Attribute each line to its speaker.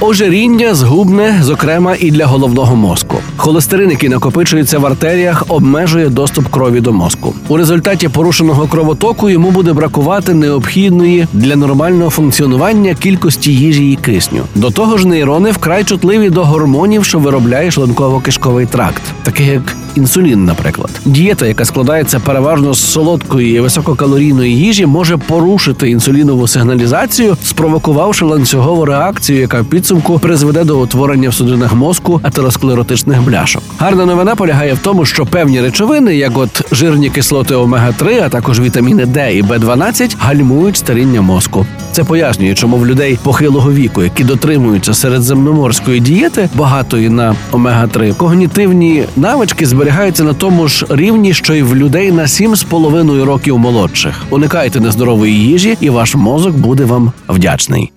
Speaker 1: Ожиріння згубне, зокрема, і для головного мозку. Холестерин, який накопичується в артеріях, обмежує доступ крові до мозку. У результаті порушеного кровотоку йому буде бракувати необхідної для нормального функціонування кількості їжі і кисню. До того ж, нейрони вкрай чутливі до гормонів, що виробляє шлунково-кишковий тракт, таких як інсулін, наприклад. Дієта, яка складається переважно з солодкої і висококалорійної їжі, може порушити інсулінову сигналізацію, спровокувавши ланцюгову реакцію, яка в підсумку призведе до утворення в судинах мозку атеросклеротичних бляшок. Гарна новина полягає в тому, що певні речовини, як от жирні кислоти омега 3 а також вітаміни Д і Б12, гальмують старіння мозку. Це пояснює, чому в людей похилого віку, які дотримуються середземноморської дієти, багатої на омега 3 когнітивні навички зберігаються на тому ж рівні, що й в людей на 7,5 років молодших. Уникайте нездорової їжі, і ваш мозок буде вам вдячний.